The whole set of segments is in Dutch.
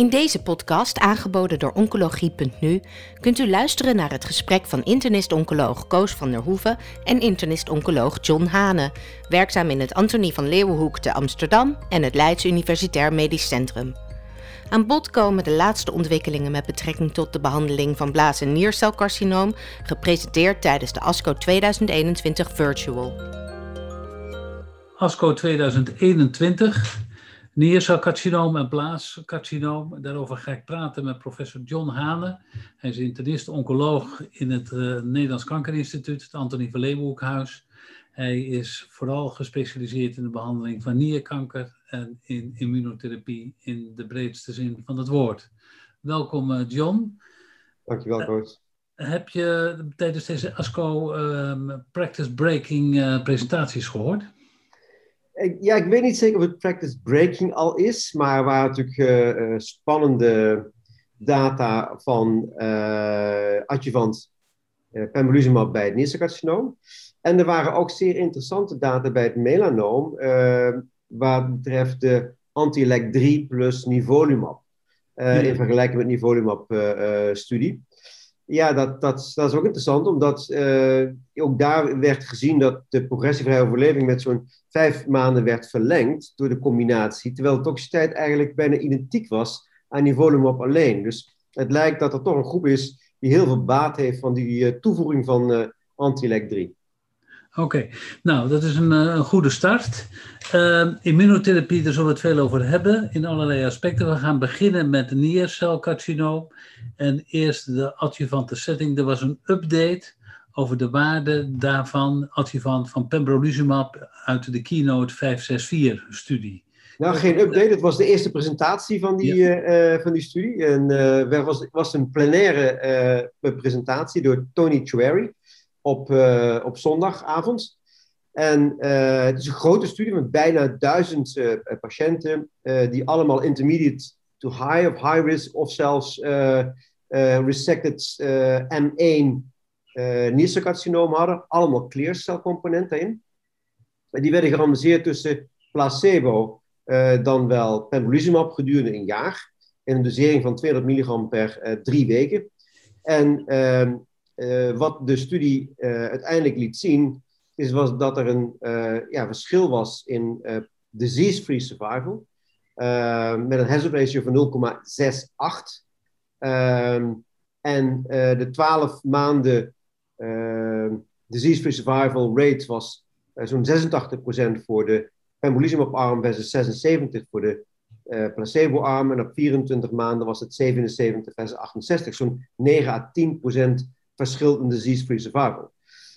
In deze podcast, aangeboden door Oncologie.nu, kunt u luisteren naar het gesprek van internist-oncoloog Koos van der Hoeven en internist-oncoloog John Hane, werkzaam in het Antonie van Leeuwenhoek te Amsterdam en het Leids Universitair Medisch Centrum. Aan bod komen de laatste ontwikkelingen met betrekking tot de behandeling van blaas- en niercelcarcinoom, gepresenteerd tijdens de ASCO 2021 Virtual. ASCO 2021 Niercelcarcinoom en blaascarcinoom. Daarover ga ik praten met professor John Hane. Hij is internist-oncoloog in het uh, Nederlands Kankerinstituut, het Antonie van Leeuwenhoekhuis. Hij is vooral gespecialiseerd in de behandeling van nierkanker en in immunotherapie in de breedste zin van het woord. Welkom uh, John. Dankjewel, coach. Uh, heb je tijdens deze ASCO ehm, practice breaking presentaties gehoord? Ja, ik weet niet zeker of het practice breaking al is, maar er waren natuurlijk uh, spannende data van uh, adjuvant uh, pembrolizumab bij het niercelcarcinoom. En er waren ook zeer interessante data bij het melanoom, wat betreft de anti-LEC3 plus nivolumab. In vergelijking met nivolumab-studie. Ja, dat, dat, dat is ook interessant, omdat uh, ook daar werd gezien dat de progressievrije overleving met zo'n vijf maanden werd verlengd door de combinatie, terwijl de toxiciteit eigenlijk bijna identiek was aan nivolumab alleen. Dus het lijkt dat er toch een groep is die heel veel baat heeft van die uh, toevoeging van uh, anti-LEC3. Oké, okay. nou dat is een, een goede start. Uh, immunotherapie, daar zullen we het veel over hebben in allerlei aspecten. We gaan beginnen met niercelcarcinoom. En eerst de adjuvante setting. Er was een update over de waarde daarvan, adjuvant van pembrolizumab uit de Keynote 564-studie. Nou, geen update. Het was de eerste presentatie van die, ja. uh, van die studie. En uh, er was, was een plenaire presentatie door Tony Chueri op, op zondagavond. En het is een grote studie met bijna duizend patiënten, die allemaal intermediate to high of high risk of zelfs resected M1 uh, niercelcarcinoom hadden. Allemaal kleercelcomponenten in. Die werden gerandomiseerd tussen placebo, dan wel pembrolizumab gedurende een jaar. In een dosering van 200 milligram per drie weken. En uh, wat de studie uiteindelijk liet zien, is was dat er een ja, verschil was in disease-free survival. met een hazard ratio van 0,68. en de 12 maanden uh, disease-free survival rate was zo'n 86% voor de pembrolizumab-arm versus 76% voor de uh, placebo-arm. En op 24 maanden was het 77 versus 68. Zo'n 9 à 10% verschil in disease-free survival.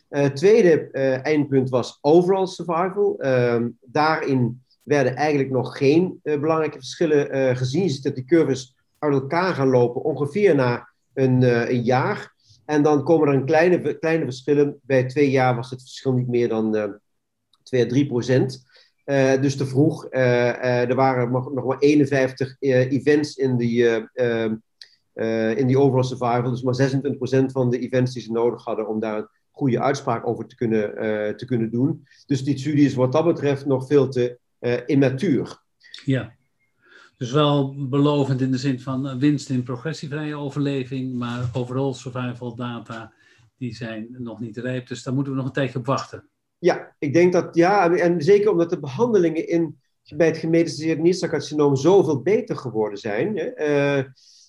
Uh, tweede uh, eindpunt was overall survival. Uh, daarin werden eigenlijk nog geen uh, belangrijke verschillen gezien. Je ziet dat die curves uit elkaar gaan lopen ongeveer na een, een jaar. En dan komen er een kleine, kleine verschillen. Bij twee jaar was het verschil niet meer dan uh, 2 à 3 procent. Dus te vroeg. Er waren nog, nog maar 51 events in die, in die overall survival. Dus maar 26 procent van de events die ze nodig hadden om daar een goede uitspraak over te kunnen, te kunnen doen. Dus die studie is wat dat betreft nog veel te immatuur. Ja. Dus wel belovend in de zin van winst in progressievrije overleving, maar overall survival data die zijn nog niet rijp. Dus daar moeten we nog een tijdje op wachten. Ja, ik denk dat ja, en zeker omdat de behandelingen in, bij het gemetastaseerde niercelcarcinoom zoveel beter geworden zijn, uh,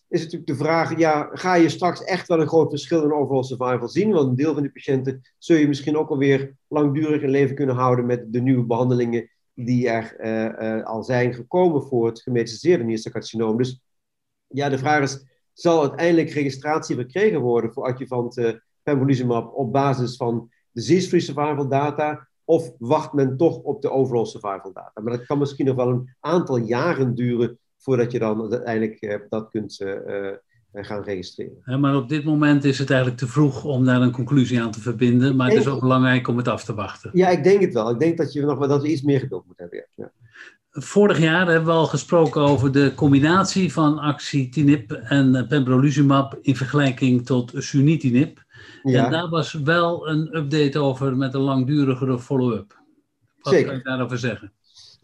is natuurlijk de vraag, ja, ga je straks echt wel een groot verschil in overall survival zien? Want een deel van die patiënten zul je misschien ook alweer langdurig in leven kunnen houden met de nieuwe behandelingen die er uh, uh, al zijn gekomen voor het gemetastaseerde niercelcarcinoom. Dus ja, de vraag is, zal uiteindelijk registratie verkregen worden voor adjuvant uh, pembrolizumab op basis van disease-free survival data, of wacht men toch op de overall survival data? Maar dat kan misschien nog wel een aantal jaren duren voordat je dan uiteindelijk dat kunt gaan registreren. Ja, maar op dit moment is het eigenlijk te vroeg om daar een conclusie aan te verbinden. Maar het is ook belangrijk om het af te wachten. Ja, ik denk het wel. Ik denk dat, je nog, dat we iets meer geduld moeten hebben. Ja. Vorig jaar hebben we al gesproken over de combinatie van axitinib en pembrolizumab in vergelijking tot sunitinib. Ja. En daar was wel een update over met een langdurigere follow-up. Wat Zeker. kan je daarover zeggen?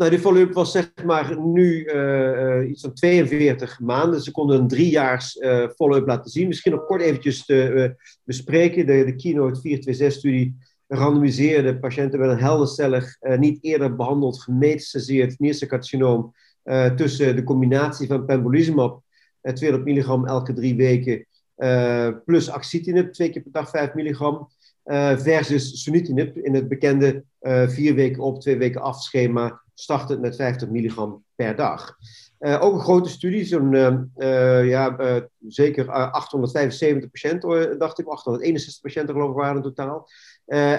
Nou, de follow-up was zeg maar nu uh, iets van 42 maanden. Ze konden een driejaars uh, follow-up laten zien. Misschien nog kort eventjes te bespreken. De, de Keynote 426-studie randomiseerde patiënten met een heldercellig, niet eerder behandeld, gemetastaseerd nierselcarcinoom tussen de combinatie van pembrolizumab, 200 milligram elke drie weken, plus axitinib, twee keer per dag 5 milligram, versus sunitinib in het bekende vier weken op, twee weken af schema startend met 50 milligram per dag. Uh, ook een grote studie, zo'n uh, ja, uh, zeker 875 patiënten, dacht ik, 861 patiënten geloof ik waren in totaal.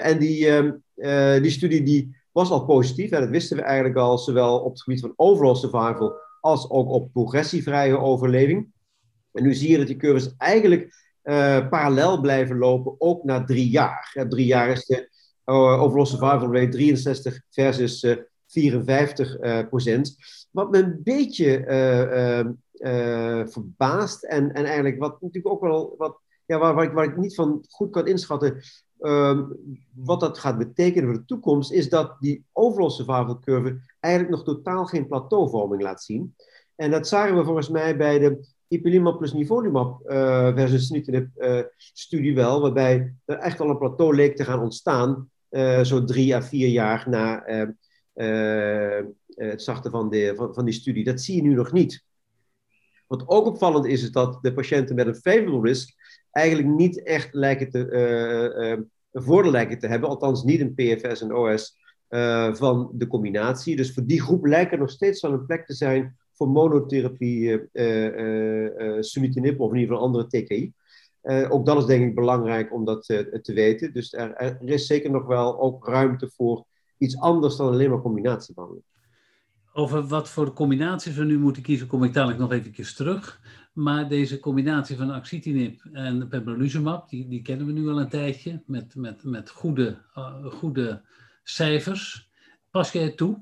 en die, ehm, die studie die was al positief, dat wisten we eigenlijk al, zowel op het gebied van overall survival als ook op progressievrije overleving. En nu zie je dat die curves eigenlijk parallel blijven lopen, ook na drie jaar. Ja, drie jaar is de overall survival rate 63 versus 54 uh, procent. Wat me een beetje uh, verbaast en, en eigenlijk wat natuurlijk ook wel wat, ja, waar, waar, ik, ik niet van goed kan inschatten ehm, wat dat gaat betekenen voor de toekomst, is dat die overall survival curve eigenlijk nog totaal geen plateauvorming laat zien. En dat zagen we volgens mij bij de ipilimumab plus nivolumab uh, versus sunitinib uh, studie wel, waarbij er echt al een plateau leek te gaan ontstaan, uh, zo drie à vier jaar na uh, het starten van, de, van, van die studie. Dat zie je nu nog niet. Wat ook opvallend is, is dat de patiënten met een favorable risk eigenlijk niet echt lijken te, uh, voordeel lijken te hebben, althans niet een PFS en OS van de combinatie. Dus voor die groep lijkt er nog steeds wel een plek te zijn voor monotherapie sunitinib of in ieder geval andere TKI. ook dat is denk ik belangrijk om dat te weten. Dus er, er, is zeker nog wel ook ruimte voor iets anders dan alleen maar combinatiebehandeling. Over wat voor combinaties we nu moeten kiezen, kom ik dadelijk nog even terug. Maar deze combinatie van axitinib en pembrolizumab, die, die kennen we nu al een tijdje, met, met, met goede, uh, goede cijfers. Pas jij het toe?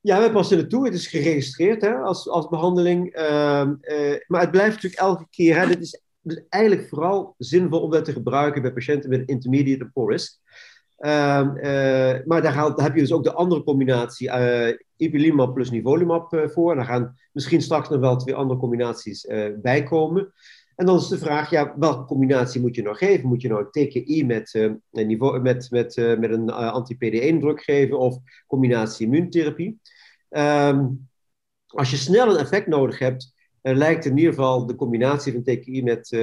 Ja, wij passen het toe. Het is geregistreerd hè, als, als behandeling. Uh, uh, maar het blijft natuurlijk elke keer. Hè, dit is eigenlijk vooral zinvol om dat te gebruiken bij patiënten met intermediate en poor risk. Ehm, eh, maar daar, daar, heb je dus ook de andere combinatie, uh, ipilimumab plus nivolumab uh, voor. Daar gaan misschien straks nog wel twee andere combinaties bij komen. En dan is de vraag, ja, welke combinatie moet je nou geven? Moet je nou TKI met, niveau, met, met, met een anti-PD1-druk geven of combinatie immuuntherapie? Um, als je snel een effect nodig hebt, lijkt in ieder geval de combinatie van TKI met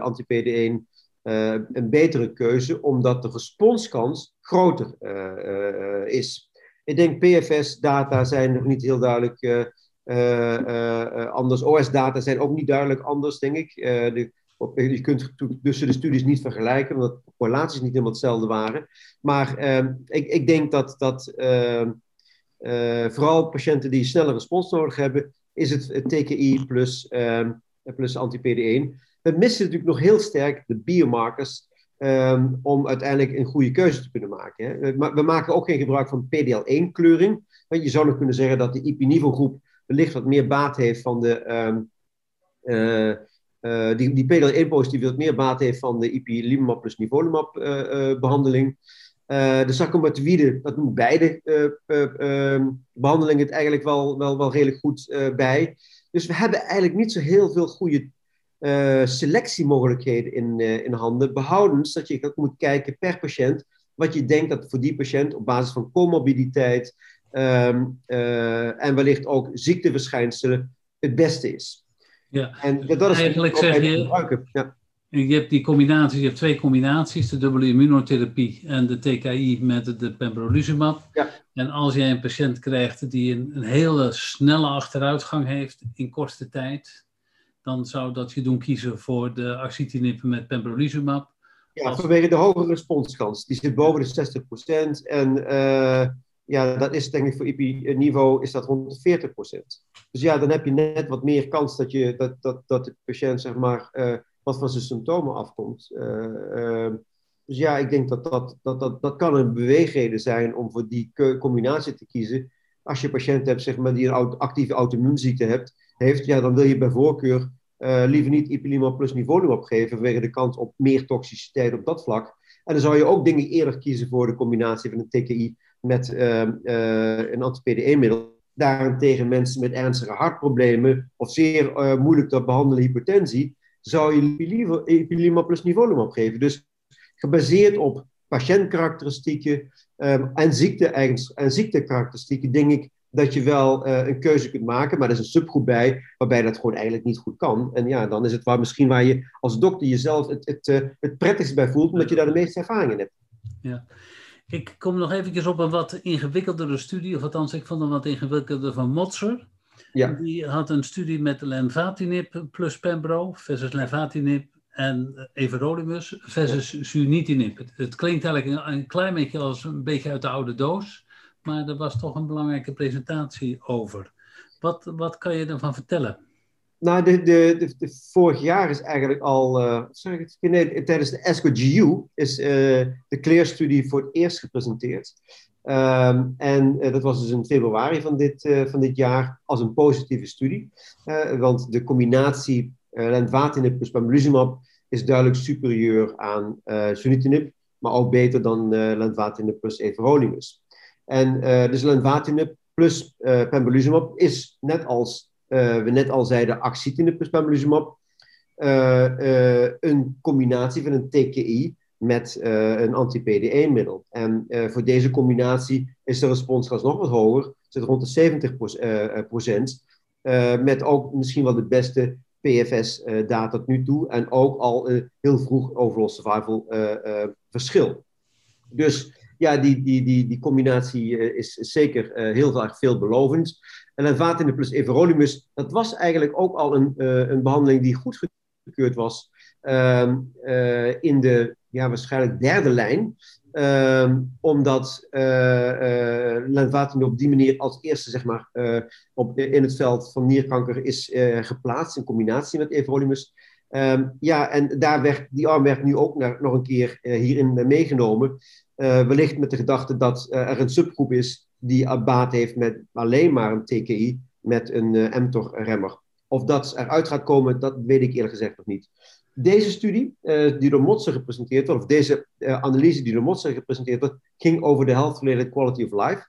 anti-PD1 uh, een betere keuze, omdat de responskans groter uh, is. Ik denk PFS-data zijn nog niet heel duidelijk anders. OS-data zijn ook niet duidelijk anders, denk ik. De, je kunt tussen de studies niet vergelijken, omdat de correlaties niet helemaal hetzelfde waren. Maar ehm, ik, ik, denk dat, dat ehm, vooral patiënten die snelle respons nodig hebben, is het, het TKI plus, ehm, plus anti-PD1 we missen natuurlijk nog heel sterk de biomarkers um, om uiteindelijk een goede keuze te kunnen maken. Hè. We maken ook geen gebruik van PDL1-kleuring. Je zou nog kunnen zeggen dat de IP-niveau-groep wellicht wat meer baat heeft van de. Um, uh, uh, die, die PDL1-positief wat meer baat heeft van de ipilimumab plus nivolumab uh, uh, behandeling. de sarcomatoïde, dat doen beide ehm, behandelingen het eigenlijk wel, wel, wel redelijk goed bij. Dus we hebben eigenlijk niet zo heel veel goede uh, selectiemogelijkheden in, uh, in handen, behoudens dat je ook moet kijken per patiënt wat je denkt dat voor die patiënt op basis van comorbiditeit um, uh, en wellicht ook ziekteverschijnselen het beste is. Ja, en dat is eigenlijk zeg je, ja. je hebt die combinaties, je hebt twee combinaties, de dubbele immunotherapie en de TKI met de pembrolizumab. Ja. En als jij een patiënt krijgt die een, een hele snelle achteruitgang heeft in korte tijd, dan zou dat je doen kiezen voor de axitinib met pembrolizumab. Ja, als... vanwege de hogere responskans. Die zit boven de 60%. En uh, ja, dat is denk ik voor IP-niveau is dat rond de 40%. Dus ja, dan heb je net wat meer kans dat, je, dat, dat, dat de patiënt zeg maar, uh, wat van zijn symptomen afkomt. Uh, dus ja, ik denk dat dat, dat, dat dat kan een beweegreden zijn om voor die combinatie te kiezen. Als je een patiënt hebt zeg maar, die een actieve auto-immuunziekte hebt, heeft, ja, dan wil je bij voorkeur uh, liever niet ipilimumab plus nivolumab geven vanwege de kans op meer toxiciteit op dat vlak. En dan zou je ook dingen eerder kiezen voor de combinatie van een TKI met een anti-PDE-middel. Daarentegen mensen met ernstige hartproblemen of zeer moeilijk te behandelen hypertensie, zou je ipilimumab plus nivolumab geven. Dus gebaseerd op patiëntkarakteristieken um, en, ziekte en ziektekarakteristieken, denk ik dat je wel uh, een keuze kunt maken, maar er is een subgroep bij waarbij dat gewoon eigenlijk niet goed kan. En ja, dan is het waar, misschien waar je als dokter jezelf het, het, uh, het prettigst bij voelt, omdat je daar de meeste ervaring in hebt. Ja. Ik kom nog eventjes op een wat ingewikkeldere studie, of althans, ik vond een wat ingewikkelder van Motzer. Ja. Die had een studie met lenvatinib plus pembro versus lenvatinib en everolimus versus sunitinib. Het, het klinkt eigenlijk een, een, klein beetje als een beetje uit de oude doos, maar er was toch een belangrijke presentatie over. Wat, wat kan je ervan vertellen? Nou, de, de, de, vorig jaar is eigenlijk al, uh, sorry, het, nee, tijdens de ESCO-GU is uh, de CLEAR-studie voor het eerst gepresenteerd. Um, en uh, dat was dus in februari van dit, van dit jaar als een positieve studie. want de combinatie uh, plus pembrolizumab is duidelijk superieur aan sunitinib, maar ook beter dan lenvatinib plus everolimus. En dus lenvatinib plus pembrolizumab is net als we net al zeiden, axitinib plus pembrolizumab, een combinatie van een TKI met een anti-PDE-middel. En voor deze combinatie is de respons nog wat hoger, zit rond de 70 procent, met ook misschien wel de beste PFS-data tot nu toe en ook al heel vroeg overall survival verschil. Dus ja, die, die, die, die combinatie is zeker heel erg veelbelovend. En lenvatinib plus everolimus, dat was eigenlijk ook al een, een behandeling die goed gekeurd was uh, in de ja, waarschijnlijk derde lijn. Uh, omdat uh, op die manier als eerste zeg maar, op, in het veld van nierkanker is geplaatst in combinatie met everolimus. Ehm, ja, en daar werd, die arm werd nu ook nog een keer hierin meegenomen. Wellicht met de gedachte dat er een subgroep is die baat heeft met alleen maar een TKI met een mTOR-remmer. Of dat eruit gaat komen, dat weet ik eerlijk gezegd nog niet. Deze studie, die door Motser gepresenteerd wordt, of deze analyse die door Motser gepresenteerd wordt, ging over de health-related quality of life.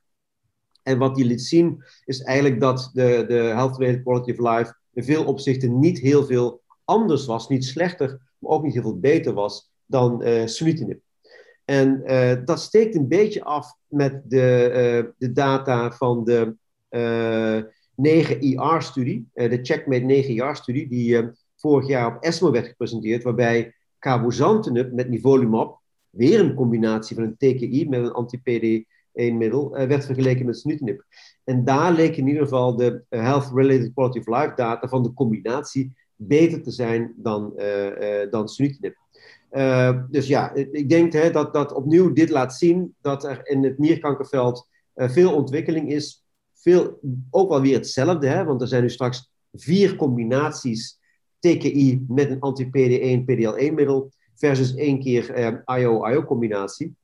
En wat die liet zien, is eigenlijk dat de, de health-related quality of life in veel opzichten niet heel veel anders was, niet slechter, maar ook niet heel veel beter was dan uh, sunitinib. En dat steekt een beetje af met de, de data van de 9IR-studie, de Checkmate 9IR-studie, die vorig jaar op ESMO werd gepresenteerd, waarbij cabozantinib met nivolumab, weer een combinatie van een TKI met een anti-PD1-middel, uh, werd vergeleken met sunitinib. En daar leek in ieder geval de uh, health-related quality of life data van de combinatie beter te zijn dan, uh, dan sunitinib. Dus ja, ik denk hè, dat, dat opnieuw dit laat zien dat er in het nierkankerveld veel ontwikkeling is. Veel, ook wel weer hetzelfde, hè, want er zijn nu straks vier combinaties TKI met een anti-PD1, PDL1-middel versus één keer eh, IO-IO-combinatie.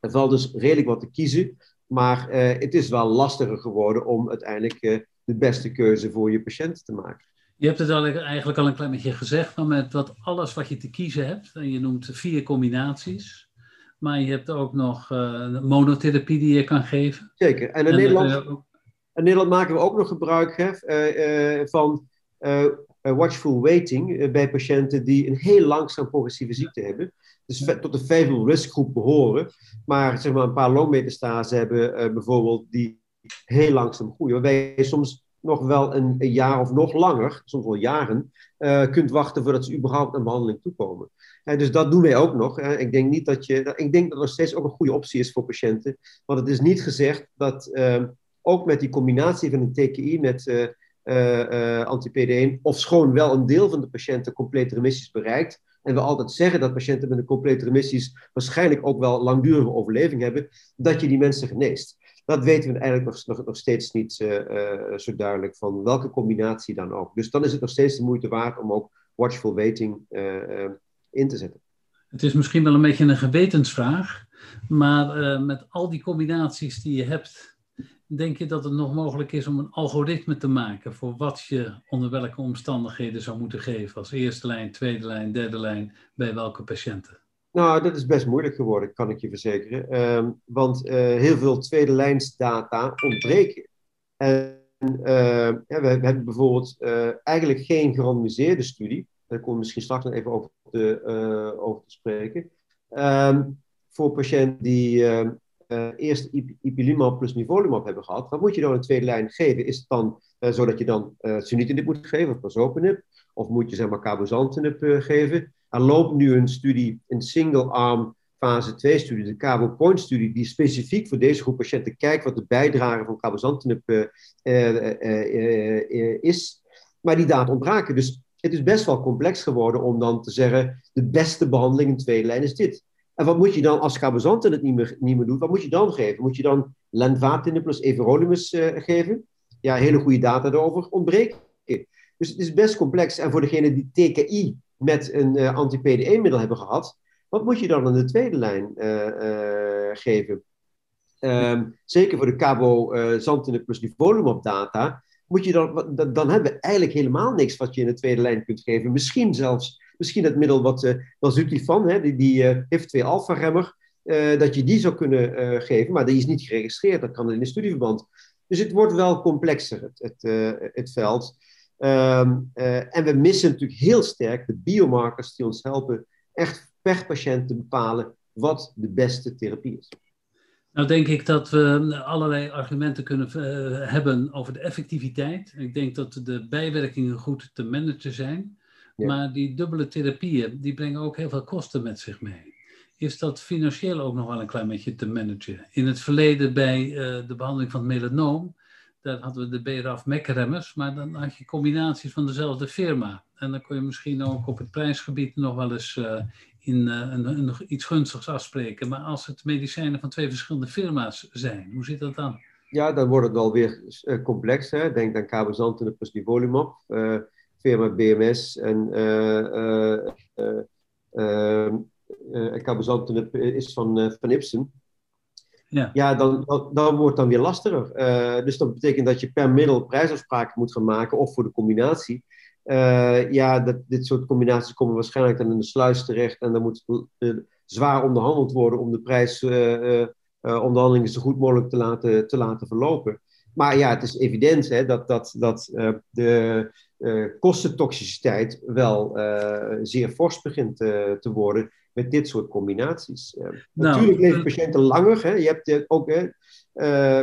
Er valt dus redelijk wat te kiezen, maar eh, het is wel lastiger geworden om uiteindelijk eh, de beste keuze voor je patiënt te maken. Je hebt het eigenlijk al een klein beetje gezegd, maar met wat, alles wat je te kiezen hebt, en je noemt vier combinaties, maar je hebt ook nog uh, monotherapie die je kan geven. Zeker, en in, Nederland, in Nederland maken we ook nog gebruik hè, van eh, watchful waiting eh, bij patiënten die een heel langzaam progressieve ziekte hebben. Dus tot de favorable risk groep behoren, maar zeg maar een paar longmetastase hebben bijvoorbeeld die heel langzaam groeien. Waarbij je soms nog wel een, jaar of nog langer, soms wel jaren, uh, kunt wachten voordat ze überhaupt aan behandeling toekomen. Uh, dus dat doen wij ook nog. Ik denk niet dat je, ik denk dat er steeds ook een goede optie is voor patiënten. Want het is niet gezegd dat ehm, ook met die combinatie van een TKI met uh, uh, anti-PD1, of schoon wel een deel van de patiënten complete remissies bereikt. En we altijd zeggen dat patiënten met een complete remissies waarschijnlijk ook wel langdurige overleving hebben, dat je die mensen geneest. Dat weten we eigenlijk nog, nog, steeds niet uh, zo duidelijk van welke combinatie dan ook. Dus dan is het nog steeds de moeite waard om ook watchful waiting in te zetten. Het is misschien wel een beetje een gewetensvraag, maar met al die combinaties die je hebt, Denk je dat het nog mogelijk is om een algoritme te maken voor wat je onder welke omstandigheden zou moeten geven als eerste lijn, tweede lijn, derde lijn bij welke patiënten? Nou, dat is best moeilijk geworden, kan ik je verzekeren. Ehm, want heel veel tweede lijnsdata ontbreken. En ja, we, hebben bijvoorbeeld eigenlijk geen gerandomiseerde studie. Daar komen we misschien straks nog even over te, over te spreken. Ehm, voor patiënten die eerst ipilimumab plus nivolumab hebben gehad, wat moet je dan in tweede lijn geven? Is het dan zodat je dan uh, sunitinib moet geven, of pazopanib, of moet je zeg maar cabozantinib geven? Er loopt nu een studie, een single-arm fase 2 studie, de Cabo Point studie, die specifiek voor deze groep patiënten kijkt wat de bijdrage van cabozantinib is. Maar die data ontbraken. Dus het is best wel complex geworden om dan te zeggen, de beste behandeling in tweede lijn is dit. En wat moet je dan, als cabozanten het niet meer, niet meer doet, wat moet je dan geven? Moet je dan lenvatinib plus everolimus geven? Ja, hele goede data daarover ontbreken. Dus het is best complex. En voor degene die TKI met een uh, anti-PD1-middel hebben gehad, wat moet je dan in de tweede lijn uh, geven? Um, zeker voor de cabozantinib plus nivolumab data, moet je dan, dan hebben we eigenlijk helemaal niks wat je in de tweede lijn kunt geven. Misschien zelfs misschien het middel wat uh, Zutifan, hè, die, die uh, HIF-2-alpha-remmer, uh, dat je die zou kunnen geven, maar die is niet geregistreerd, dat kan in een studieverband. Dus het wordt wel complexer, het, het, het veld. Um, en we missen natuurlijk heel sterk de biomarkers die ons helpen echt per patiënt te bepalen wat de beste therapie is. Nou denk ik dat we allerlei argumenten kunnen hebben over de effectiviteit. Ik denk dat de bijwerkingen goed te managen zijn. Maar die dubbele therapieën, die brengen ook heel veel kosten met zich mee. Is dat financieel ook nog wel een klein beetje te managen? In het verleden bij uh, de behandeling van het melanoom, daar hadden we de BRAF-MEC-remmers, maar dan had je combinaties van dezelfde firma. En dan kon je misschien ook op het prijsgebied nog wel eens uh, in uh, een, een, iets gunstigs afspreken. Maar als het medicijnen van twee verschillende firma's zijn, hoe zit dat dan? Ja, dan wordt het wel weer complex. Hè? Denk aan cabozantinib plus nivolumab firma BMS en uh, is van, van Ipsen. Ja, ja dan, dan, wordt het dan weer lastiger. dus dat betekent dat je per middel prijsafspraken moet gaan maken of voor de combinatie. Uh, ja, dat, dit soort combinaties komen waarschijnlijk dan in de sluis terecht en dan moet uh, zwaar onderhandeld worden om de prijsonderhandelingen zo goed mogelijk te laten, te laten verlopen. Maar ja, het is evident hè, dat, dat, dat de kostentoxiciteit wel zeer fors begint te worden met dit soort combinaties. Uh, nou, natuurlijk leven patiënten langer, hè, je hebt ook,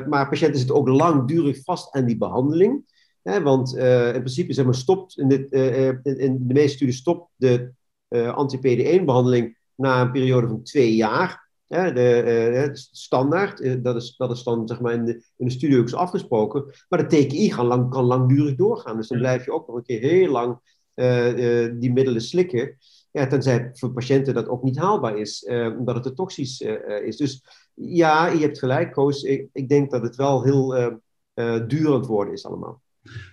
maar patiënten zitten ook langdurig vast aan die behandeling. Hè, want in principe zeg maar, stopt in, dit, in de meeste studies stopt de anti-PD1-behandeling na een periode van twee jaar. Ja, de, standaard, dat, is, dat is dan zeg maar in de, in de studie ook afgesproken. Maar de TKI kan, lang, kan langdurig doorgaan. Dus dan blijf je ook nog een keer heel lang die middelen slikken. Ja, tenzij voor patiënten dat ook niet haalbaar is, omdat het te toxisch is. Dus ja, je hebt gelijk, Koos. Ik, ik denk dat het wel heel duur aan het worden is allemaal.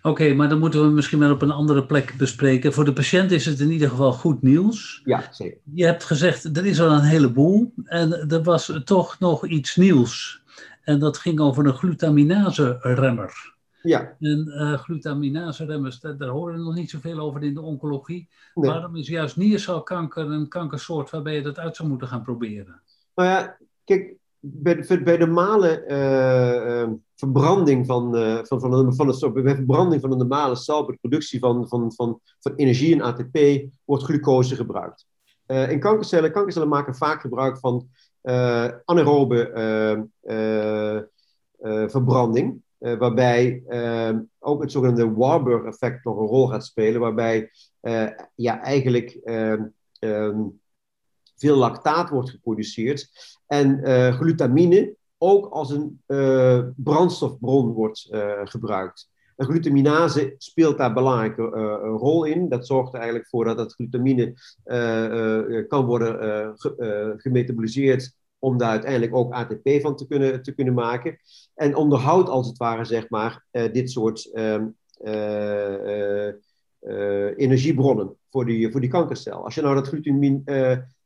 Oké, maar dan moeten we misschien wel op een andere plek bespreken. Voor de patiënt is het in ieder geval goed nieuws. Ja, zeker. Je hebt gezegd, er is al een heleboel. En er was toch nog iets nieuws. En dat ging over een glutaminase-remmer. Ja. En uh, glutaminase-remmers, daar, daar, horen we nog niet zoveel over in de oncologie. Waarom is juist niercelkanker een kankersoort waarbij je dat uit zou moeten gaan proberen? Nou ja, kijk, bij de, bij de normale uh, verbranding van, uh, van, van, van, van het, bij verbranding van een normale cel, bij de productie van, van, van, van energie en ATP, wordt glucose gebruikt. Uh, in kankercellen, kankercellen maken vaak gebruik van anaerobe verbranding, waarbij ook het zogenaamde Warburg-effect nog een rol gaat spelen, waarbij ja, eigenlijk um, veel lactaat wordt geproduceerd. En uh, glutamine ook als een brandstofbron wordt gebruikt. Glutaminase speelt daar een belangrijke rol in. Dat zorgt er eigenlijk voor dat het glutamine kan worden ge gemetaboliseerd om daar uiteindelijk ook ATP van te kunnen, te kunnen maken. En onderhoudt als het ware, zeg maar, dit soort ehm, energiebronnen voor die, voor die kankercel. Als je nou dat glutamine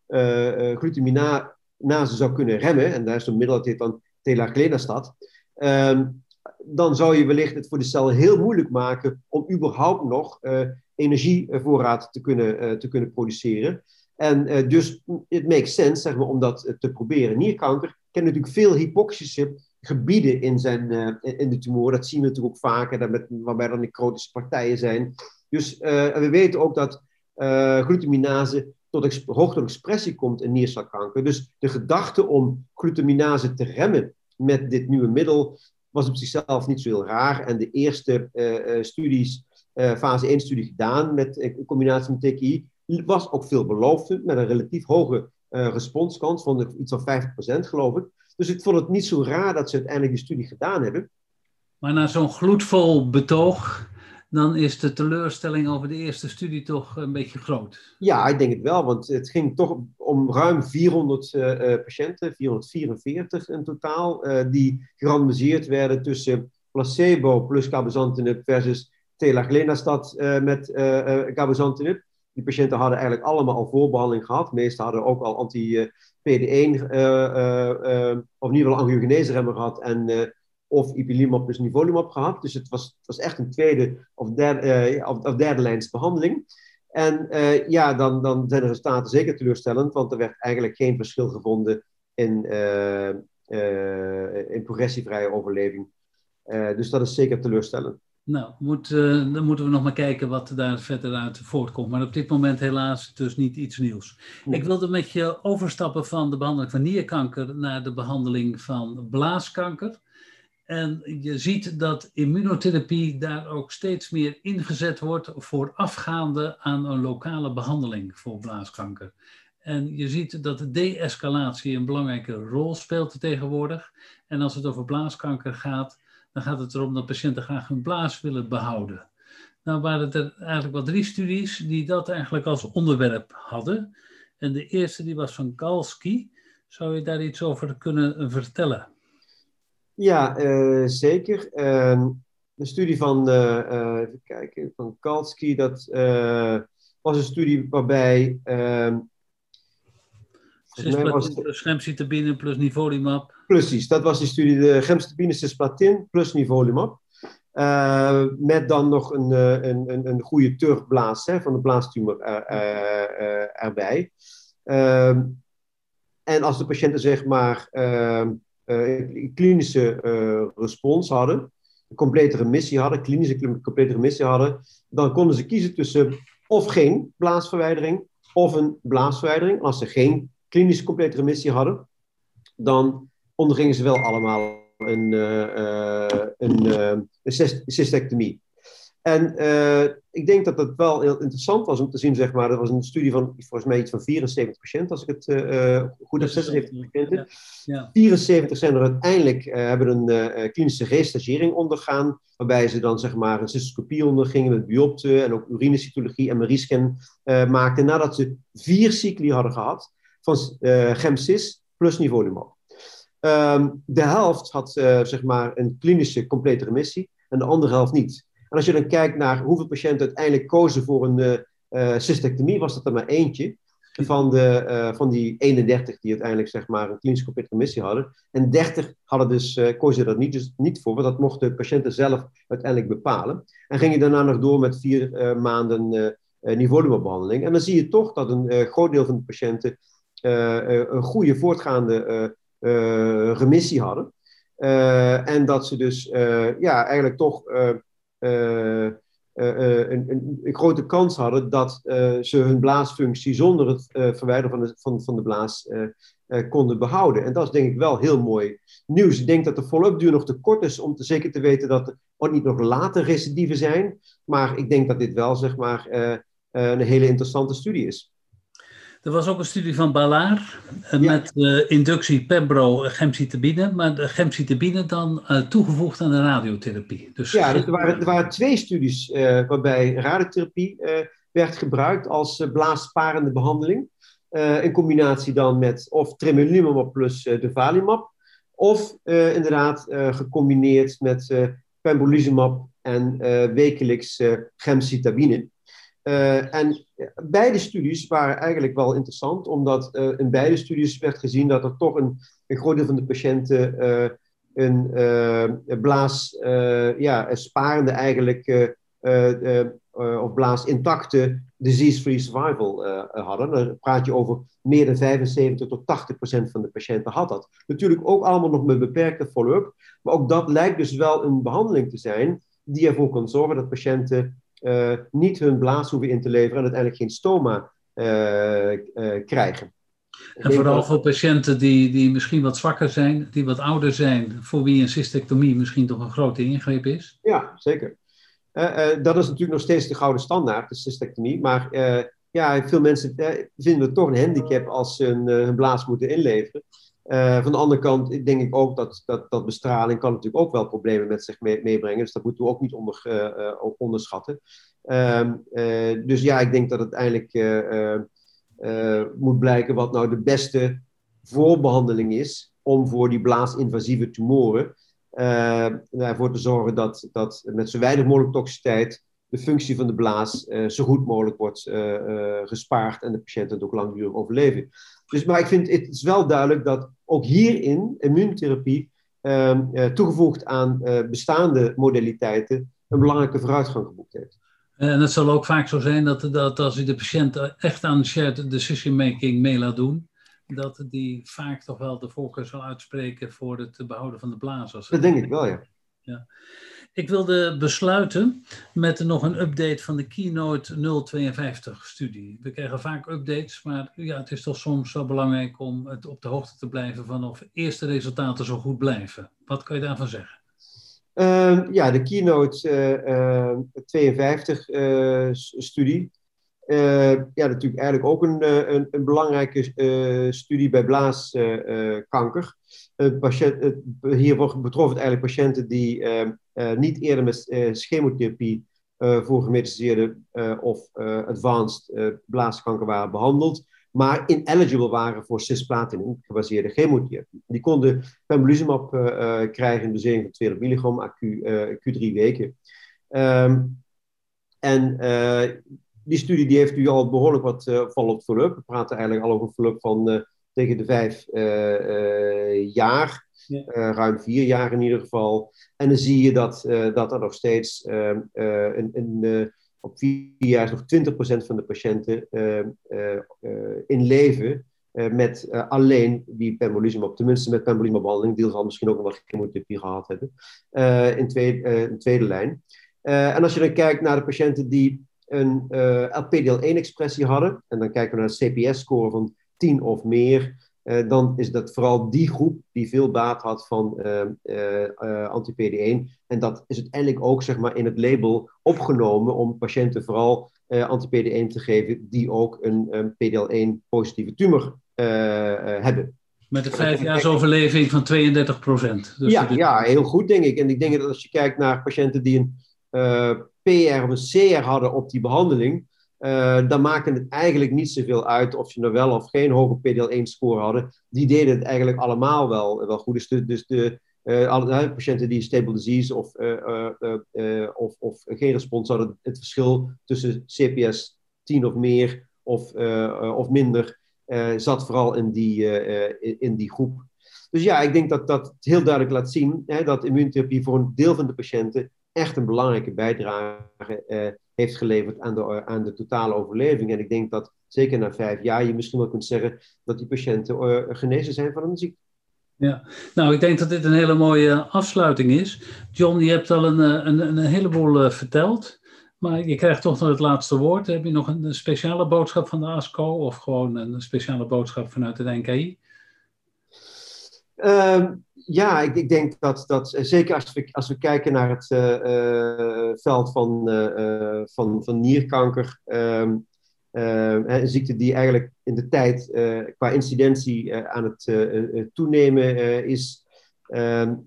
uh, glutaminase zou kunnen remmen, en daar is een middel dat heet dan telaglenastat, um, dan zou je wellicht het voor de cel heel moeilijk maken om überhaupt nog energievoorraad te kunnen, te kunnen produceren. En dus het makes sense zeg maar, om dat te proberen. Nierkanker kent natuurlijk veel hypoxische gebieden in, zijn, in de tumor. Dat zien we natuurlijk ook vaker, met, waarbij dan necrotische partijen zijn. Dus we weten ook dat glutaminase tot hoogte expressie komt in niercelkanker. Dus de gedachte om glutaminase te remmen met dit nieuwe middel was op zichzelf niet zo heel raar. En de eerste studies, fase 1 studie gedaan met, in combinatie met TKI, was ook veelbelovend, met een relatief hoge responskans van iets van 50% geloof ik. Dus ik vond het niet zo raar dat ze uiteindelijk die studie gedaan hebben. Maar na zo'n gloedvol betoog dan is de teleurstelling over de eerste studie toch een beetje groot. Ja, ik denk het wel, want het ging toch om ruim 400 uh, eh, eh, patiënten, 444 in totaal, uh, die gerandomiseerd werden tussen placebo plus cabozantinib versus telaglenastat uh, met cabozantinib. Die patiënten hadden eigenlijk allemaal al voorbehandeling gehad. De meeste hadden ook al anti-PD1 of in ieder geval angiogenese gehad en of ipilimumab plus nivolumab gehad. Dus het was, het was echt een tweede of derde, of, of derde behandeling. En ja, dan, dan zijn de resultaten zeker teleurstellend, want er werd eigenlijk geen verschil gevonden in, in progressievrije overleving. dus dat is zeker teleurstellend. Nou, moet, dan moeten we nog maar kijken wat daar verder uit voortkomt. Maar op dit moment helaas dus niet iets nieuws. Ik wilde met je overstappen van de behandeling van nierkanker naar de behandeling van blaaskanker. En je ziet dat immunotherapie daar ook steeds meer ingezet wordt voorafgaande aan een lokale behandeling voor blaaskanker. En je ziet dat de de-escalatie een belangrijke rol speelt tegenwoordig. En als het over blaaskanker gaat, dan gaat het erom dat patiënten graag hun blaas willen behouden. Nou waren er eigenlijk wel drie studies die dat eigenlijk als onderwerp hadden. En de eerste die was van Galski. Zou je daar iets over kunnen vertellen? Ja, uh, zeker. Uh, de studie van, uh, even kijken, van Kalski, dat was een studie waarbij... Uh, was plus gemcitabine plus nivolumab. Precies, dat was die studie, de gemcitabine cisplatin plus nivolumab. met dan nog een, een, een, een goede terugblaas hè, van de blaastumor erbij. Ehm, en als de patiënten zeg maar ehm, uh, klinische uh, respons hadden, een complete remissie hadden, klinische complete remissie hadden, dan konden ze kiezen tussen of geen blaasverwijdering of een blaasverwijdering. Als ze geen klinische complete remissie hadden, dan ondergingen ze wel allemaal een, uh, een, een cystectomie. En uh, ik denk dat het wel heel interessant was om te zien, zeg maar, dat was een studie van volgens mij iets van 74 patiënten, als ik het uh, goed heb, 76 patiënten. Ja. 74 zijn er uiteindelijk, uh, hebben een klinische restagering ondergaan, waarbij ze dan zeg maar een cystoscopie ondergingen met biopte en ook urinecytologie en MRI-scan maakten, nadat ze vier cycli hadden gehad van gemcis plus nivolumab. Um, de helft had zeg maar een klinische complete remissie en de andere helft niet. En als je dan kijkt naar hoeveel patiënten uiteindelijk kozen voor een uh, cystectomie, was dat er maar eentje van, de, van die 31 die uiteindelijk zeg maar, een klinische complete remissie hadden. En 30 hadden dus, kozen er niet, dus niet voor, want dat mochten de patiënten zelf uiteindelijk bepalen. En gingen daarna nog door met vier maanden niveaubehandeling. En dan zie je toch dat een groot deel van de patiënten een goede voortgaande remissie hadden. en dat ze dus ja, eigenlijk toch een, een, een, grote kans hadden dat ze hun blaasfunctie zonder het verwijderen van de, van, van de blaas konden behouden. En dat is denk ik wel heel mooi nieuws. Ik denk dat de follow-up duur nog te kort is om te zeker te weten dat er ook niet nog later recidieven zijn. Maar ik denk dat dit wel zeg maar, een hele interessante studie is. Er was ook een studie van Ballard uh, met uh, inductie Pembro gemcitabine, maar de gemcitabine dan uh, toegevoegd aan de radiotherapie. Dus, ja, dus er, waren, er waren twee studies waarbij radiotherapie werd gebruikt als blaassparende behandeling. in combinatie dan met of tremelimumab plus durvalumab, of inderdaad gecombineerd met pembrolizumab en wekelijks gemcitabine. Uh, en beide studies waren eigenlijk wel interessant, omdat uh, in beide studies werd gezien dat er toch een, groot deel van de patiënten uh, een blaas, ja, sparende eigenlijk of blaas intacte disease-free survival hadden. Dan praat je over meer dan 75 tot 80 procent van de patiënten had dat. Natuurlijk ook allemaal nog met beperkte follow-up, maar ook dat lijkt dus wel een behandeling te zijn die ervoor kan zorgen dat patiënten niet hun blaas hoeven in te leveren en uiteindelijk geen stoma krijgen. En vooral voor patiënten die, die misschien wat zwakker zijn, die wat ouder zijn, voor wie een cystectomie misschien toch een grote ingreep is? Ja, zeker. Uh, uh, dat is natuurlijk nog steeds de gouden standaard, de cystectomie. Maar uh, ja, veel mensen vinden het toch een handicap als ze hun blaas moeten inleveren. Van de andere kant denk ik ook dat, dat, dat bestraling kan natuurlijk ook wel problemen met zich mee, meebrengen. Dus dat moeten we ook niet onder, onderschatten. Ehm, dus ja, ik denk dat uiteindelijk moet blijken wat nou de beste voorbehandeling is om voor die blaasinvasieve tumoren ervoor te zorgen dat, dat met zo weinig mogelijk toxiciteit de functie van de blaas zo goed mogelijk wordt gespaard en de patiënten ook langdurig overleven. Dus, maar ik vind het is wel duidelijk dat ook hierin immuuntherapie ehm, toegevoegd aan bestaande modaliteiten een belangrijke vooruitgang geboekt heeft. En het zal ook vaak zo zijn dat, dat als je de patiënt echt aan shared decision making mee laat doen, dat die vaak toch wel de voorkeur zal uitspreken voor het behouden van de blazers. Dat denk ik wel, ja. ja. Ik wilde besluiten met nog een update van de Keynote 052-studie. We krijgen vaak updates, maar ja, het is toch soms wel belangrijk om het op de hoogte te blijven van of eerste resultaten zo goed blijven. Wat kan je daarvan zeggen? Uh, ja, de Keynote uh, 52-studie. Uh, ja, natuurlijk eigenlijk ook een, een, een belangrijke studie bij blaaskanker. patiënt, hier betrof het eigenlijk patiënten die ehm, niet eerder met chemotherapie voor gemetastaseerde of advanced blaaskanker waren behandeld maar ineligible waren voor cisplatin gebaseerde chemotherapie. Die konden pembrolizumab uh, krijgen in dosering van 200 milligram uh, Q3 weken. Um, en uh, die studie die heeft nu al behoorlijk wat uh, follow-up. We praten eigenlijk al over follow-up van tegen de vijf jaar. Ja. ruim vier jaar in ieder geval. En dan zie je dat, dat er nog steeds ehm, een, een op vier jaar nog 20% van de patiënten uh, uh, in leven met alleen die pembrolizumab, tenminste met pembrolizumab-behandeling, die zal misschien ook nog wel chemotherapie gehad hebben, in, tweede, in tweede lijn. en als je dan kijkt naar de patiënten die een LPDL1-expressie hadden, en dan kijken we naar een CPS-score van 10 of meer, uh, dan is dat vooral die groep die veel baat had van uh, uh, anti-PD1. En dat is uiteindelijk ook zeg maar, in het label opgenomen om patiënten vooral anti-PD1 te geven die ook een, een PDL1-positieve tumor hebben. Met een vijfjaarsoverleving van 32 procent. Dus ja, ja, heel goed denk ik. En ik denk dat als je kijkt naar patiënten die een PR of een CR hadden op die behandeling, uh, dan maakte het eigenlijk niet zoveel uit of je nou wel of geen hoge PDL1-score hadden. Die deden het eigenlijk allemaal wel, wel goed. Dus de, dus de uh, alle, patiënten die stable disease of, uh, of, of geen respons hadden, het verschil tussen CPS 10 of meer of, of minder zat vooral in die, in die groep. Dus ja, ik denk dat dat heel duidelijk laat zien hè, dat immuuntherapie voor een deel van de patiënten echt een belangrijke bijdrage heeft geleverd aan de, aan de totale overleving. En ik denk dat zeker na vijf jaar je misschien wel kunt zeggen dat die patiënten uh, genezen zijn van een ziekte. Ja, nou ik denk dat dit een hele mooie afsluiting is. John, je hebt al een, eh, een, een heleboel verteld, maar je krijgt toch nog het laatste woord. Heb je nog een, speciale boodschap van de ASCO of gewoon een speciale boodschap vanuit het NKI? Ehm, ja, ik, ik, denk dat, dat zeker als we, als we kijken naar het uh, veld van, van, van nierkanker, um, een ziekte die eigenlijk in de tijd qua incidentie aan het toenemen is.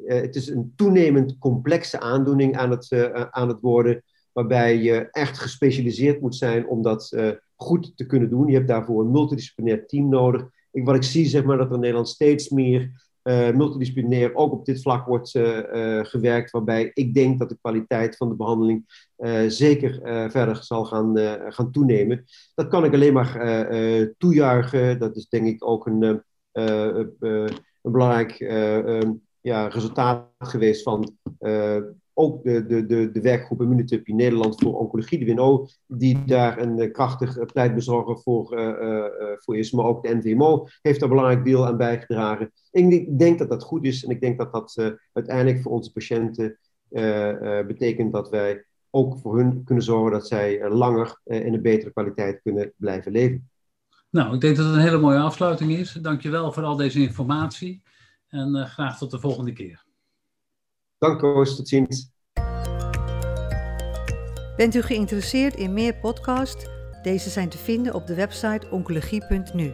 Het is een toenemend complexe aandoening aan het, aan het worden, waarbij je echt gespecialiseerd moet zijn om dat goed te kunnen doen. Je hebt daarvoor een multidisciplinair team nodig. Ik, wat ik zie, zeg maar, dat er in Nederland steeds meer uh, multidisciplinair ook op dit vlak wordt uh, gewerkt, waarbij ik denk dat de kwaliteit van de behandeling zeker verder zal gaan, gaan toenemen. Dat kan ik alleen maar toejuichen. Dat is denk ik ook een, een belangrijk ja, resultaat geweest van ook de, de, de, de werkgroep Nederland voor Oncologie, de WNO, die daar een krachtig pleitbezorger voor, voor is. Maar ook de NVMO heeft daar een belangrijk deel aan bijgedragen. Ik denk dat dat goed is en ik denk dat dat uiteindelijk voor onze patiënten betekent dat wij ook voor hun kunnen zorgen dat zij langer in een betere kwaliteit kunnen blijven leven. Nou, ik denk dat het een hele mooie afsluiting is. Dankjewel voor al deze informatie en graag tot de volgende keer. Dank Koos, tot ziens. Bent u geïnteresseerd in meer podcasts? Deze zijn te vinden op de website oncologie.nu.